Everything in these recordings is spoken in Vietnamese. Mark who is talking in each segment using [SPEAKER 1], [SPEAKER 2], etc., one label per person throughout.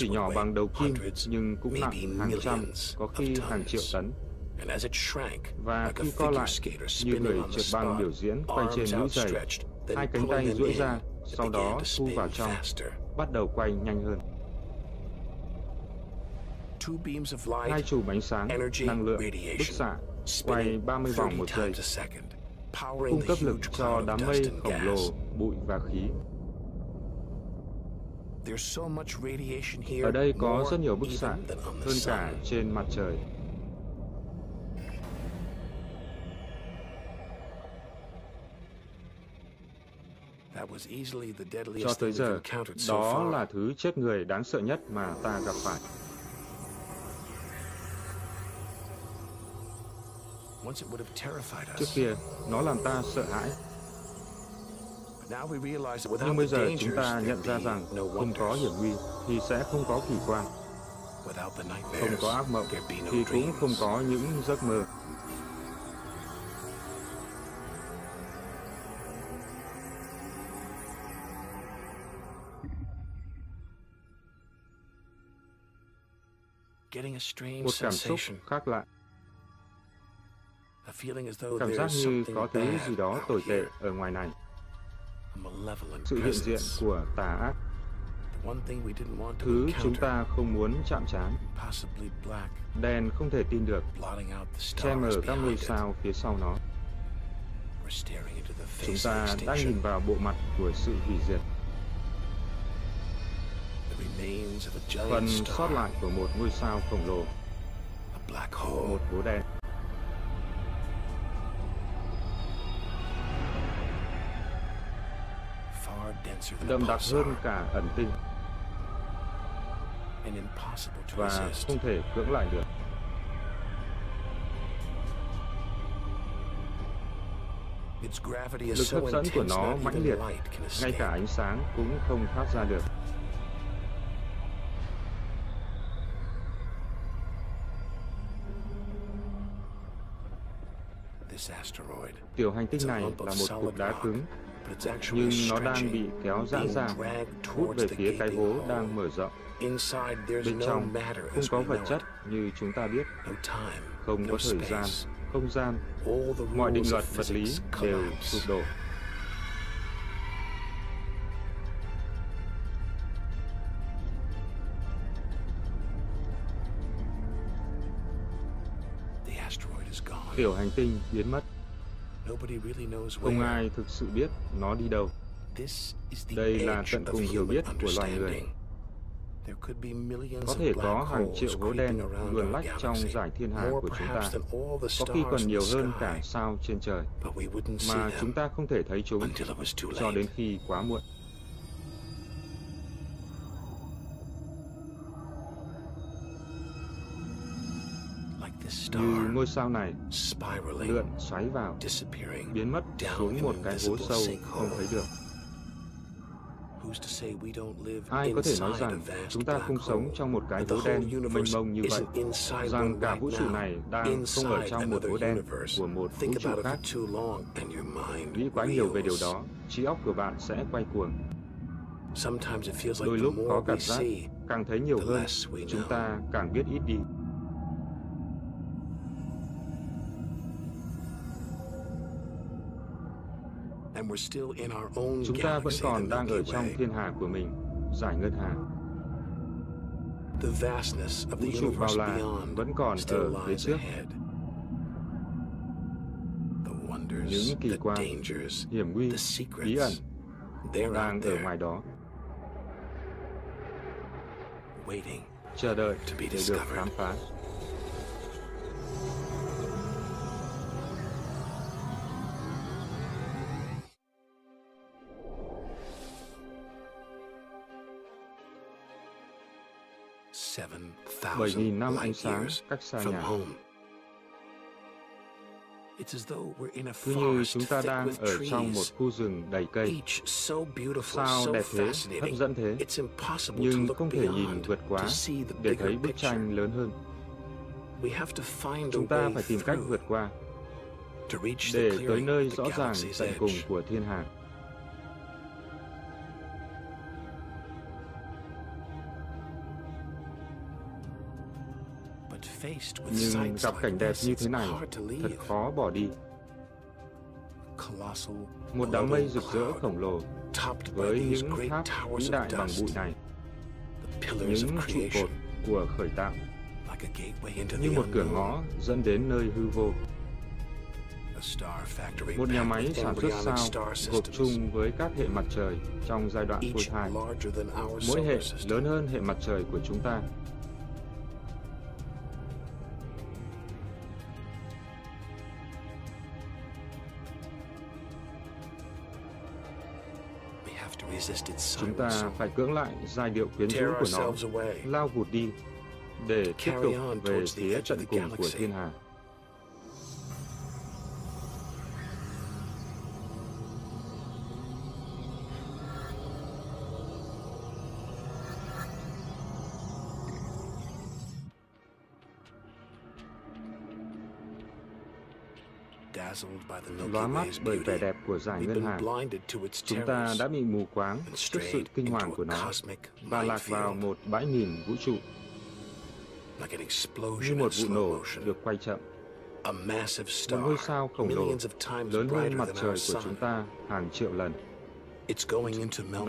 [SPEAKER 1] Chỉ nhỏ bằng đầu kim nhưng cũng nặng hàng trăm, có khi hàng triệu tấn. Và khi co lại, như người trượt băng biểu diễn quay trên mũi giày, hai cánh tay duỗi ra, sau đó thu vào trong, bắt đầu quay nhanh hơn. Hai chùm ánh sáng, năng lượng, bức xạ, quay 30 vòng một giây, cung cấp lực cho đám mây khổng lồ, bụi và khí. Ở đây có rất nhiều bức xạ, hơn cả trên mặt trời. Cho tới giờ, đó là thứ chết người đáng sợ nhất mà ta gặp phải. Trước kia, nó làm ta sợ hãi. Nhưng bây giờ chúng ta nhận ra rằng không có hiểm nguy thì sẽ không có kỳ quan. Không có ác mộng thì cũng không có những giấc mơ. Một cảm xúc khác lạ. Cảm giác như có thứ gì đó tồi tệ ở ngoài này. Sự hiện diện của tà ác. Thứ chúng ta không muốn chạm trán. Đèn không thể tin được. Che mờ các ngôi sao phía sau nó. Chúng ta đang nhìn vào bộ mặt của sự hủy diệt. Phần sót lại của một ngôi sao khổng lồ. Một hố đen. Đậm đặc hơn cả ẩn tinh và không thể cưỡng lại được. Lực hấp dẫn của nó mãnh liệt, ngay cả ánh sáng cũng không thoát ra được. Tiểu hành tinh này là một cục đá cứng nhưng nó đang bị kéo giãn ra, hút về phía cái hố đang mở rộng. Bên trong không có vật chất như chúng ta biết, không có thời gian, không gian, mọi định luật vật lý đều sụp đổ. Tiểu hành tinh biến mất. Không ai thực sự biết nó đi đâu. Đây là tận cùng hiểu biết của loài người. Có thể có hàng triệu hố đen luồn lách trong giải thiên hà của chúng ta, có khi còn nhiều hơn cả sao trên trời, mà chúng ta không thể thấy chúng cho đến khi quá muộn. Như ngôi sao này lượn xoáy vào biến mất xuống một cái hố sâu không thấy được. Ai có thể nói rằng chúng ta không sống trong một cái hố đen mênh mông như vậy? rằng cả vũ trụ này đang không ở trong một hố đen của một vũ trụ khác. nghĩ quá nhiều về điều đó trí óc của bạn sẽ quay cuồng. Đôi lúc có cảm giác càng thấy nhiều hơn chúng ta càng biết ít đi Chúng ta vẫn còn đang ở trong thiên hà của mình, giải ngân hà. Vũ trụ bao la vẫn còn ở phía trước. Những kỳ quan, hiểm nguy, bí ẩn đang ở ngoài đó. Chờ đợi để được khám phá. Bảy nghìn năm ánh sáng cách xa nhà. Cứ như chúng ta đang ở trong một khu rừng đầy cây. Sao đẹp thế, hấp dẫn thế, nhưng không thể nhìn vượt quá để thấy bức tranh lớn hơn. Chúng ta phải tìm cách vượt qua để tới nơi rõ ràng tận cùng của thiên hà. Nhưng gặp cảnh đẹp như thế này, thật khó bỏ đi. Một đám mây rực rỡ khổng lồ, với những tháp vĩ đại bằng bụi này, những trụ cột của khởi tạo, như một cửa ngõ dẫn đến nơi hư vô. Một nhà máy sản xuất sao gộp chung với các hệ mặt trời trong giai đoạn phôi thai. Mỗi hệ lớn hơn hệ mặt trời của chúng ta. Chúng ta phải cưỡng lại giai điệu quyến rũ của nó, lao vụt đi để tiếp tục về phía tận cùng của thiên hà. Lóa mắt bởi vẻ đẹp của giải ngân hà, chúng ta đã bị mù quáng trước sự kinh hoàng của nó và lạc vào một bãi mìn vũ trụ. Như một vụ nổ được quay chậm. Một ngôi sao khổng lồ lớn hơn mặt trời của chúng ta hàng triệu lần.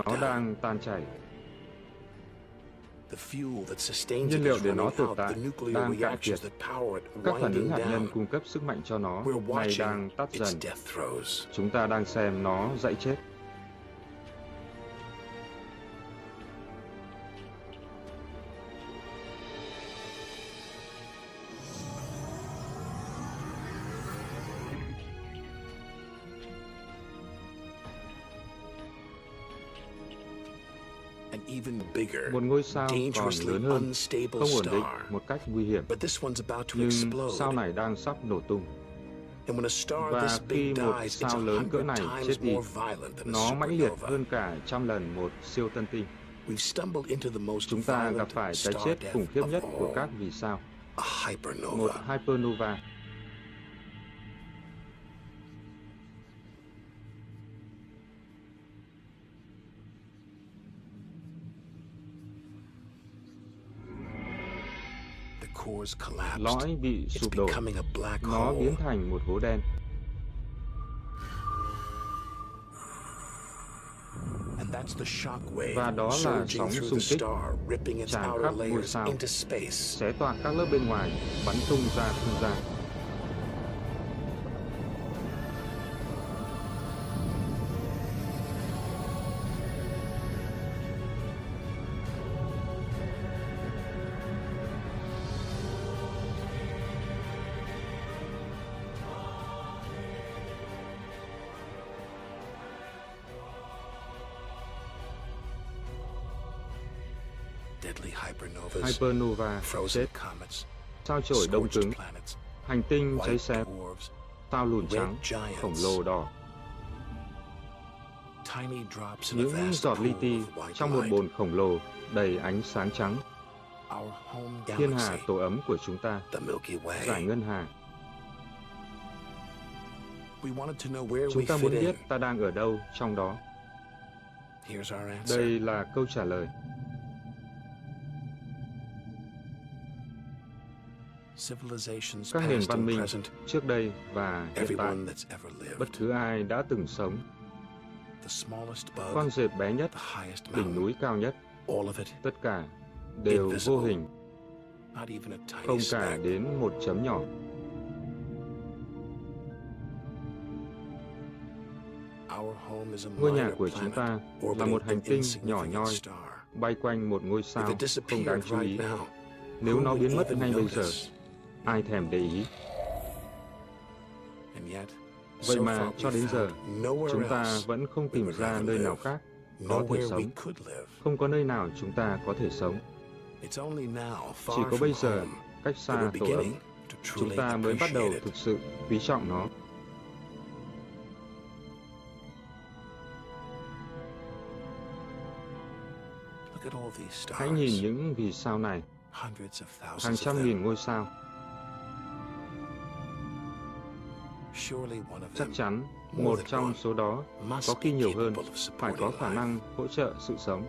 [SPEAKER 1] Nó đang tan chảy. Nhiên liệu để nó tồn tại đang cạn kiệt. Các phản ứng hạt nhân cung cấp sức mạnh cho nó nay đang tắt dần. Chúng ta đang xem nó dãy chết. Một ngôi sao còn lớn hơn, không ổn định một cách nguy hiểm. Nhưng sao này đang sắp nổ tung. Và khi một sao lớn cỡ này chết đi, nó mãnh liệt hơn cả trăm lần một siêu tân tinh. Chúng ta gặp phải cái chết khủng khiếp nhất của các vì sao, một hypernova. Lõi bị sụp đổ, nó biến thành một hố đen. Và đó là sóng xung kích. tràn khắp ngôi sao, xé toạc các lớp bên ngoài, bắn tung ra không gian. Hypernova chết, sao chổi đông cứng, hành tinh cháy xém, sao lùn trắng, khổng lồ đỏ. Những giọt li ti trong một bồn khổng lồ đầy ánh sáng trắng. Thiên hà tổ ấm của chúng ta, giải ngân hà. Chúng ta muốn biết ta đang ở đâu trong đó. Đây là câu trả lời. Các nền văn minh trước đây và hiện tại, bất cứ ai đã từng sống, con dẹp bé nhất, đỉnh núi cao nhất, tất cả đều vô hình, không cả đến một chấm nhỏ. Ngôi nhà của chúng ta là một hành tinh nhỏ nhoi, bay quanh một ngôi sao không đáng chú ý. Nếu nó biến mất ngay bây giờ, ai thèm để ý. Vậy mà cho đến giờ, chúng ta vẫn không tìm ra nơi nào khác có thể sống. Không có nơi nào chúng ta có thể sống. Chỉ có bây giờ, cách xa tổ ấm, chúng ta mới bắt đầu thực sự quý trọng nó. Hãy nhìn những vì sao này, hàng trăm nghìn ngôi sao, Chắc chắn, một trong số đó, có khi nhiều hơn, phải có khả năng hỗ trợ sự sống.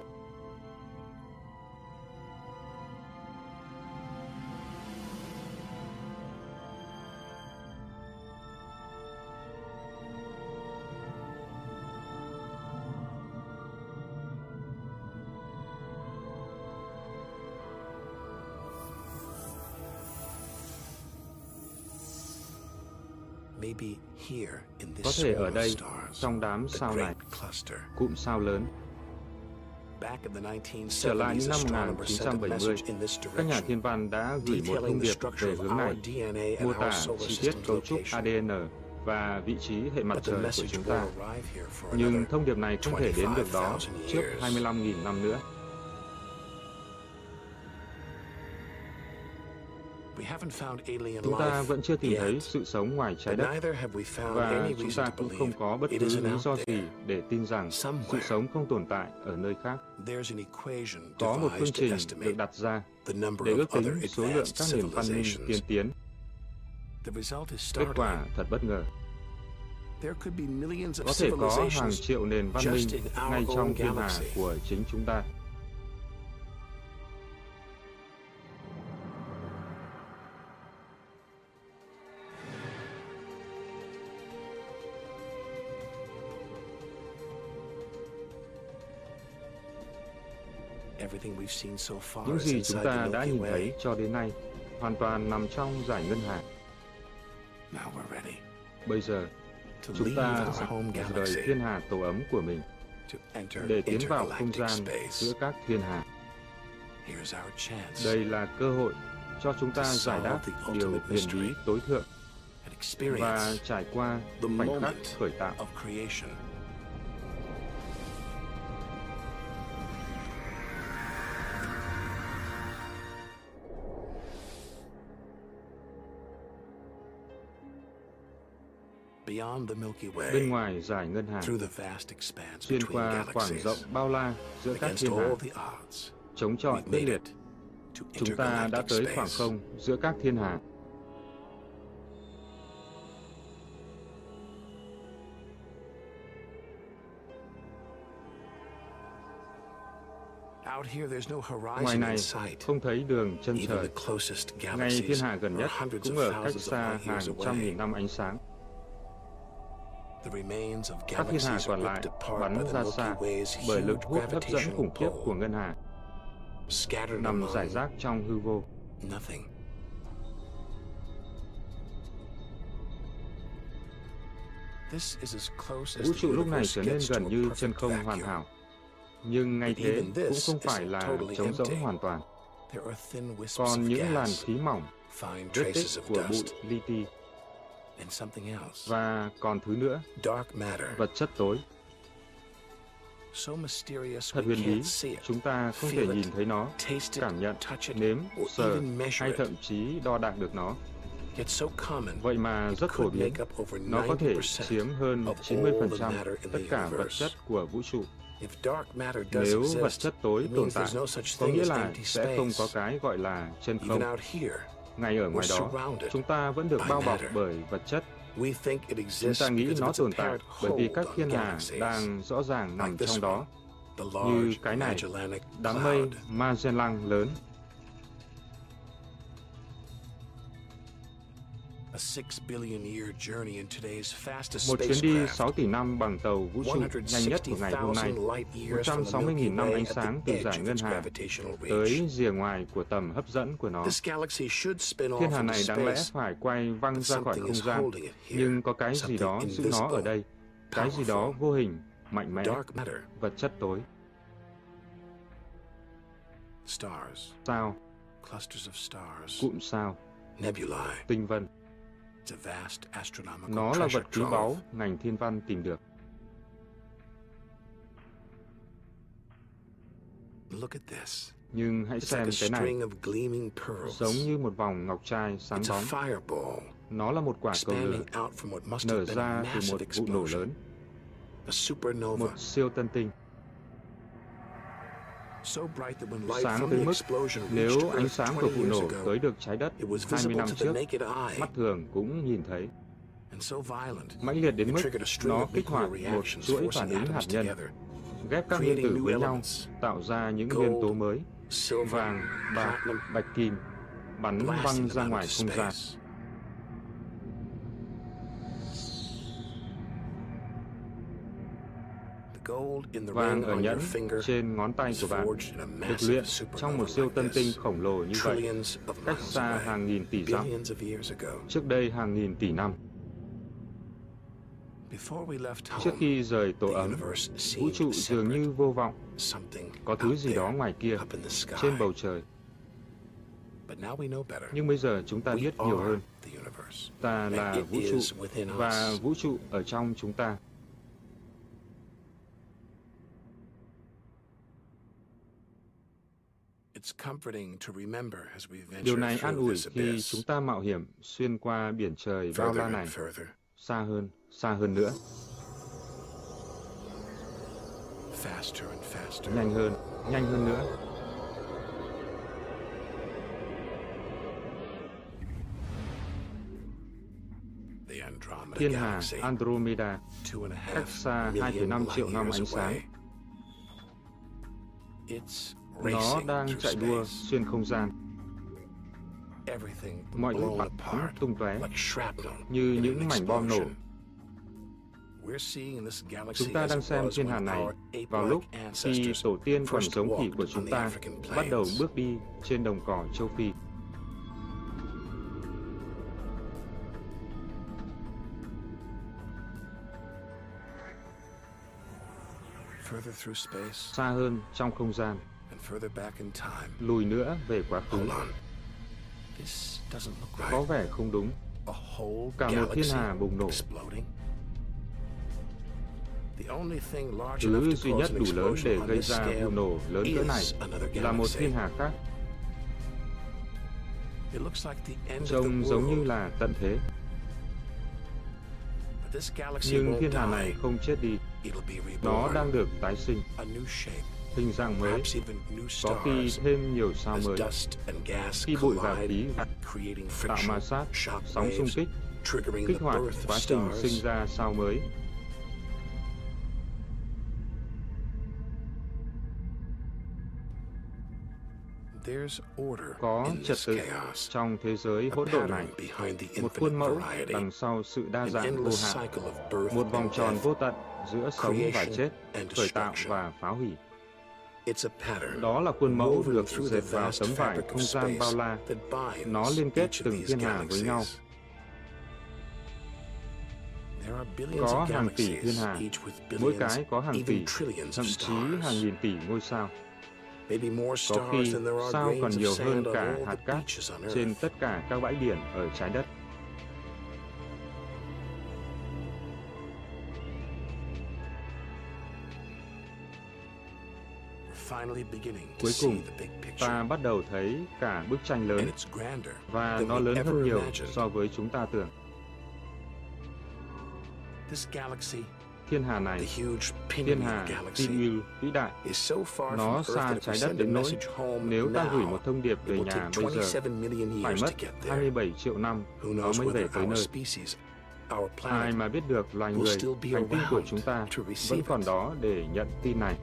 [SPEAKER 1] Có thể ở đây, trong đám sao này, cụm sao lớn. Trở lại những năm 1970, các nhà thiên văn đã gửi một thông điệp về hướng này, mô tả chi tiết cấu trúc ADN và vị trí hệ mặt trời của chúng ta. Nhưng thông điệp này không thể đến được đó trước 25.000 năm nữa. Chúng ta vẫn chưa tìm thấy sự sống ngoài trái đất, và chúng ta cũng không có bất cứ lý do gì để tin rằng sự sống không tồn tại ở nơi khác. Có một phương trình được đặt ra để ước tính số lượng các nền văn minh tiên tiến. Kết quả thật bất ngờ. Có thể có hàng triệu nền văn minh ngay trong thiên hà của chính chúng ta. Những gì chúng ta đã nhìn thấy cho đến nay hoàn toàn nằm trong giải ngân hà. Bây giờ, chúng ta rời thiên hà tổ ấm của mình để tiến vào không gian giữa các thiên hà. Đây là cơ hội cho chúng ta giải đáp điều huyền bí tối thượng và trải qua khoảnh khắc khởi tạo. Bên ngoài giải ngân hà, xuyên qua khoảng rộng bao la giữa các thiên hà, chống chọi quyết liệt, chúng ta đã tới khoảng không giữa các thiên hà. Ngoài này, không thấy đường chân trời. Ngay thiên hà gần nhất cũng ở cách xa hàng trăm nghìn năm ánh sáng. Các thiên hà còn lại bắn ra xa bởi lực hút hấp dẫn khủng khiếp của ngân hà, nằm rải rác trong hư vô. Vũ trụ lúc này trở nên gần như chân không hoàn hảo, nhưng ngay thế cũng không phải là trống rỗng hoàn toàn. Còn những làn khí mỏng, vết tích của bụi li ti và còn thứ nữa, vật chất tối. Thật huyền bí, chúng ta không thể nhìn thấy nó, cảm nhận, nếm, sờ hay thậm chí đo đạc được nó. Vậy mà rất phổ biến, nó có thể chiếm hơn 90% tất cả vật chất của vũ trụ. Nếu vật chất tối tồn tại, có nghĩa là sẽ không có cái gọi là chân không. Ngay ở ngoài đó, chúng ta vẫn được bao bọc bởi vật chất. Chúng ta nghĩ nó tồn tại bởi vì các thiên hà đang rõ ràng nằm trong đó, như cái này, đám mây Magellan lớn. Một chuyến đi 6 tỷ năm bằng tàu vũ trụ nhanh nhất của ngày hôm nay, 160.000 năm ánh sáng từ giải ngân hà tới rìa ngoài của tầm hấp dẫn của nó. Thiên hà này đáng lẽ phải quay văng ra khỏi không gian, nhưng có cái gì đó giữ nó ở đây, cái gì đó vô hình, mạnh mẽ, vật chất tối. Sao, cụm sao, tinh vân. Nó là vật quý báu ngành thiên văn tìm được. Nhưng hãy xem cái này, giống như một vòng ngọc trai sáng bóng. Nó là một quả cầu lửa nở ra từ một vụ nổ lớn, một siêu tân tinh. Sáng tới mức nếu ánh sáng của vụ nổ tới được trái đất 20 năm trước, mắt thường cũng nhìn thấy. Mãnh liệt đến mức nó kích hoạt một chuỗi phản ứng hạt nhân, ghép các nguyên tử với nhau, tạo ra những nguyên tố mới, vàng, bạc, bạch kim, bắn văng ra ngoài không gian. Vàng ở nhẫn trên ngón tay của bạn được luyện trong một siêu tân tinh khổng lồ như vậy, cách xa hàng nghìn tỷ dặm, trước đây hàng nghìn tỷ năm. Trước khi rời tổ ấm, vũ trụ dường như vô vọng. Có thứ gì đó ngoài kia, trên bầu trời. Nhưng bây giờ chúng ta biết nhiều hơn. Ta là vũ trụ và vũ trụ ở trong chúng ta. Điều này an ủi khi chúng ta mạo hiểm xuyên qua biển trời bao la này, xa hơn, xa hơn nữa. Nhanh hơn, nhanh hơn nữa. Thiên hà Andromeda cách xa 2,5 triệu năm ánh sáng. Nó đang chạy đua xuyên không gian. Mọi thứ bắn tung tóe như những mảnh bom nổ. Chúng ta đang xem thiên hà này. vào lúc khi tổ tiên còn giống khỉ của chúng ta bắt đầu bước đi trên đồng cỏ châu Phi. xa hơn trong không gian, lùi nữa về quá khứ. Có vẻ không đúng. Cả một thiên hà bùng nổ. Thứ duy nhất đủ lớn để gây ra vụ nổ lớn cỡ này là một thiên hà khác. Trông giống như là tận thế. Nhưng thiên hà này không chết đi. Nó đang được tái sinh. Hình dạng mới, có khi thêm nhiều sao mới. Khi bụi và khí tạo ma sát, sóng xung kích, kích hoạt quá trình sinh ra sao mới. Có trật tự trong thế giới hỗn độn này, một khuôn mẫu đằng sau sự đa dạng vô hạn, một vòng tròn vô tận giữa sống và chết, khởi tạo và phá hủy. Đó là khuôn mẫu được dệt vào tấm vải không gian bao la. Nó liên kết từng thiên hà với nhau. Có hàng tỷ thiên hà, mỗi cái có hàng tỷ, thậm chí hàng nghìn tỷ ngôi sao. Có khi sao còn nhiều hơn cả hạt cát trên tất cả các bãi biển ở trái đất. Cuối cùng, ta bắt đầu thấy cả bức tranh lớn và nó lớn hơn nhiều so với chúng ta tưởng. Thiên hà này, thiên hà Pinwheel vĩ đại, nó xa trái đất đến nỗi nếu ta gửi một thông điệp về nhà bây giờ, phải mất 27 triệu năm nó mới về tới nơi. Ai mà biết được loài người, hành tinh của chúng ta vẫn còn đó để nhận tin này.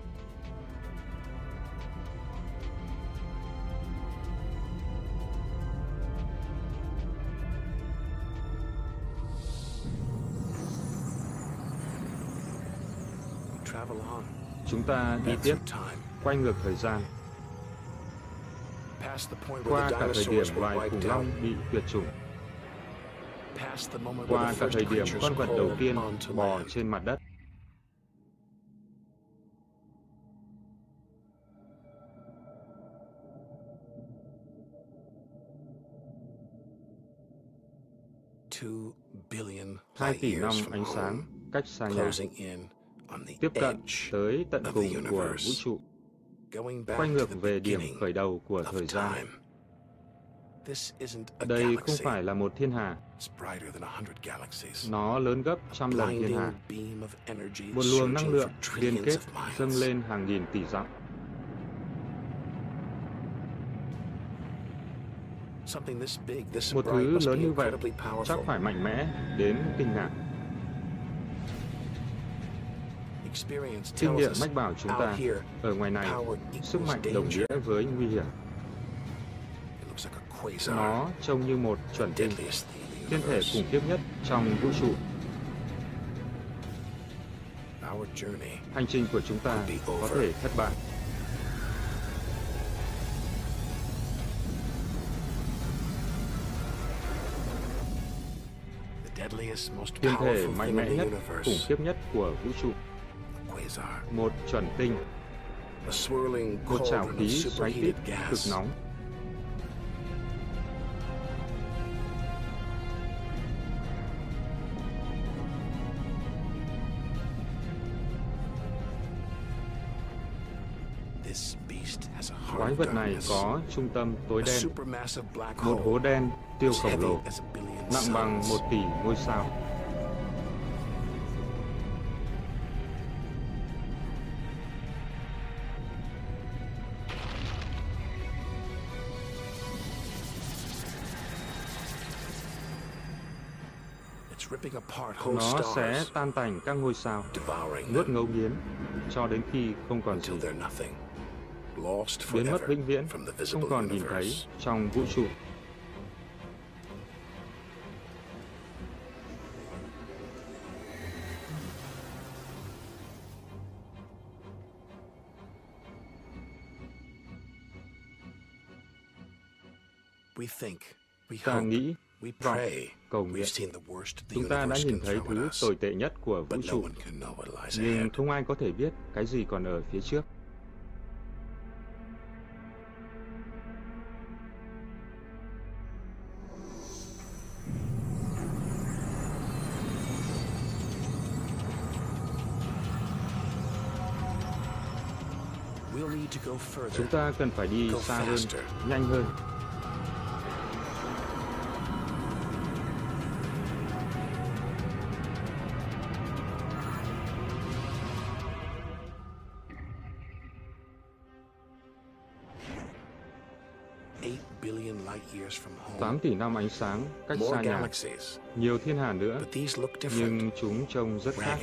[SPEAKER 1] Ta đi tiếp, quay ngược thời gian, qua cả thời điểm loài khủng long bị tuyệt chủng, qua cả thời điểm con vật đầu tiên bò trên mặt đất. Hai tỷ năm ánh sáng cách xa nhà tiếp cận tới tận cùng của vũ trụ, quay ngược về điểm khởi đầu của thời gian. Đây không phải là một thiên hà. Nó lớn gấp trăm lần thiên hà. Một luồng năng lượng liên kết dâng lên hàng nghìn tỷ dặm. Một thứ lớn như vậy chắc phải mạnh mẽ đến kinh ngạc. Kinh nghiệm mách bảo chúng ta, ở ngoài này, sức mạnh đồng nghĩa với nguy hiểm. Nó trông như một chuẩn tinh, thiên thể khủng khiếp nhất trong vũ trụ. Hành trình của chúng ta có thể thất bại. thiên thể mạnh mẽ nhất, khủng khiếp nhất của vũ trụ. Một chuẩn tinh, một trào khí xoáy tít cực nóng. Quái vật này có trung tâm tối đen, một hố đen tiêu khổng lồ, nặng bằng một tỷ ngôi sao. Nó sẽ tan tành các ngôi sao, nuốt ngấu nghiến, cho đến khi không còn gì. biến mất vĩnh viễn, không còn nhìn thấy trong vũ trụ. Ta nghĩ, vọng, cầu nguyện. Chúng ta đã nhìn thấy thứ tồi tệ nhất của vũ trụ, nhưng không ai có thể biết cái gì còn ở phía trước. Chúng ta cần phải đi xa hơn, nhanh hơn. Tám tỷ năm ánh sáng cách xa nhà, nhiều thiên hà nữa, nhưng chúng trông rất khác,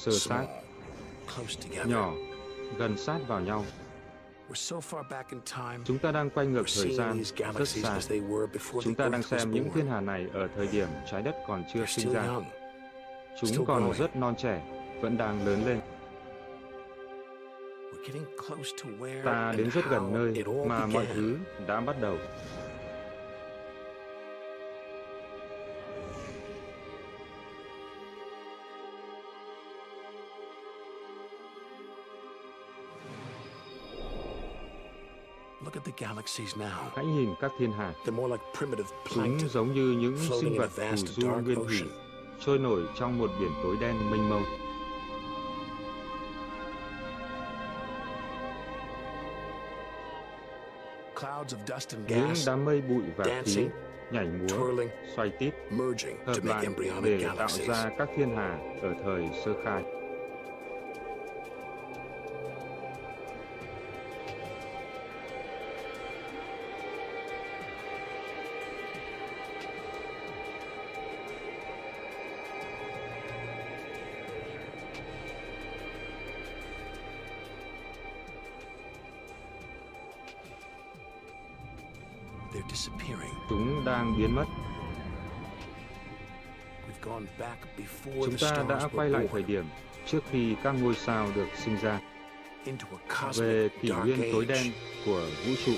[SPEAKER 1] sơ sát, nhỏ, gần sát vào nhau. Chúng ta đang quay ngược thời gian rất xa. Chúng ta đang xem những thiên hà này ở thời điểm trái đất còn chưa sinh ra. Chúng còn rất non trẻ, vẫn đang lớn lên. Ta đến rất gần nơi mà mọi thứ đã bắt đầu. Hãy nhìn các thiên hà. Chúng giống như những sinh vật phù du nguyên thủy, trôi nổi trong một biển tối đen mênh mông. Những đám mây bụi và khí nhảy múa, xoay tít, hợp lại để tạo ra các thiên hà ở thời sơ khai. Chúng đang biến mất. Chúng ta đã quay lại thời điểm trước khi các ngôi sao được sinh ra về kỷ nguyên tối đen của vũ trụ.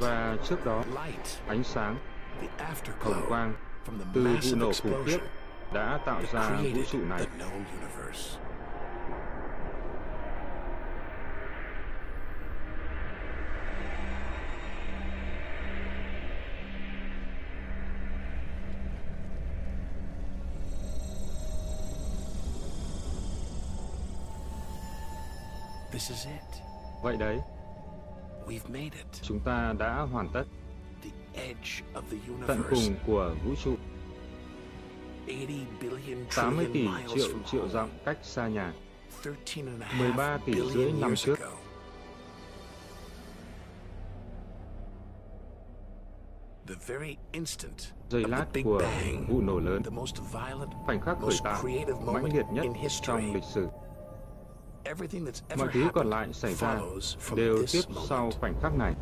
[SPEAKER 1] Và trước đó, ánh sáng, hồng quang từ vụ nổ khủng khiếp đã tạo ra vũ trụ này. Vậy đấy, chúng ta đã hoàn tất. Tận cùng của vũ trụ. 80 tỷ triệu triệu dặm cách xa nhà, 13 tỷ rưỡi năm trước. Giây lát của vụ nổ lớn, khoảnh khắc khởi tạo mãnh liệt nhất trong lịch sử. Mọi thứ còn lại xảy ra đều tiếp sau khoảnh khắc này.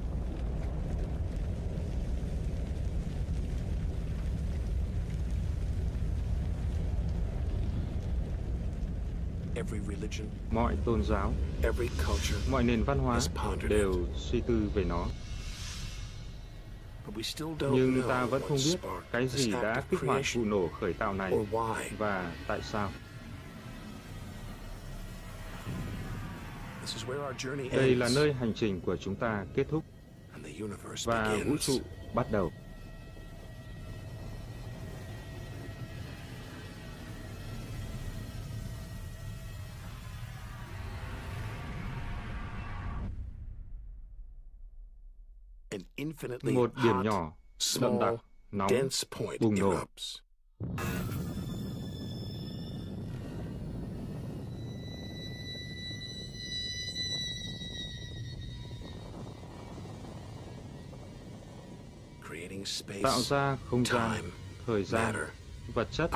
[SPEAKER 1] Mọi tôn giáo, mọi nền văn hóa đều suy tư về nó. Nhưng ta vẫn không biết cái gì đã kích hoạt vụ nổ khởi tạo này và tại sao. Đây là nơi hành trình của chúng ta kết thúc và vũ trụ bắt đầu. Một điểm nhỏ, đậm đặc, nóng, bùng nổ. Tạo ra không gian, thời gian, vật chất,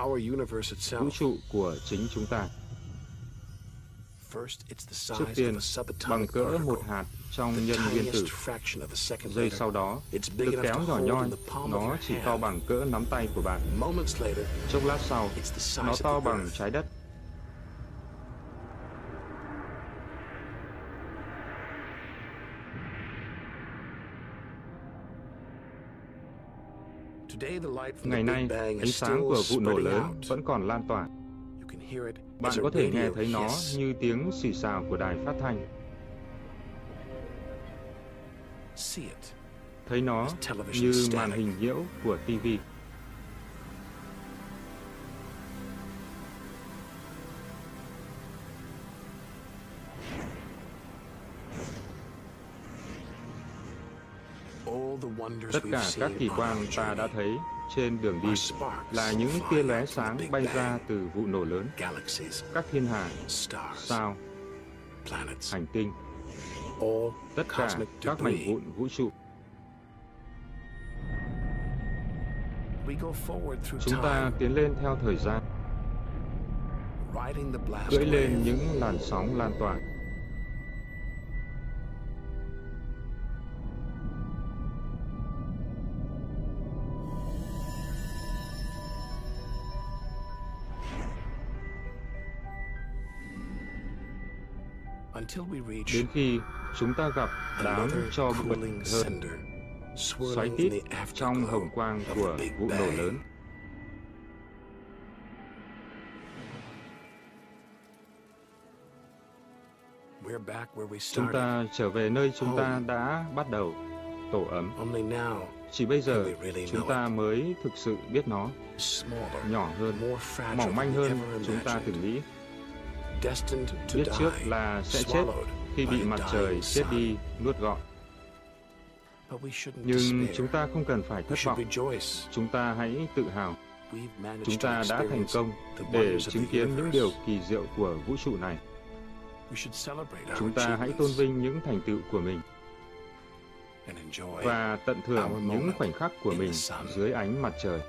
[SPEAKER 1] vũ trụ của chính chúng ta. Trước tiên, bằng cỡ một hạt trong nhân nguyên tử. Giây sau đó, lực kéo nhỏ nhoi, nó chỉ to bằng cỡ nắm tay của bạn. Chốc lát sau, nó to bằng trái đất. Ngày nay, ánh sáng của vụ nổ lớn vẫn còn lan tỏa. Bạn có thể nghe thấy nó như tiếng xì xào của đài phát thanh. Thấy nó như màn hình nhiễu của TV. Tất cả các kỳ quan ta đã thấy trên đường đi là những tia lóe sáng bay ra từ vụ nổ lớn, các thiên hà, sao, hành tinh, tất cả các mảnh vụn vũ trụ. Chúng ta tiến lên theo thời gian, cưỡi lên những làn sóng lan tỏa. Đến khi chúng ta gặp đám cho bụi hơn, xoáy tít trong hồng quang của vụ nổ lớn. Chúng ta trở về nơi chúng ta đã bắt đầu, tổ ấm. Chỉ bây giờ chúng ta mới thực sự biết nó, nhỏ hơn, mỏng manh hơn chúng ta từng nghĩ biết trước là sẽ chết khi bị mặt trời chết đi nuốt gọn. Nhưng chúng ta không cần phải thất vọng. Chúng ta hãy tự hào. Chúng ta đã thành công để chứng kiến những điều kỳ diệu của vũ trụ này. Chúng ta hãy tôn vinh những thành tựu của mình và tận hưởng những khoảnh khắc của mình dưới ánh mặt trời.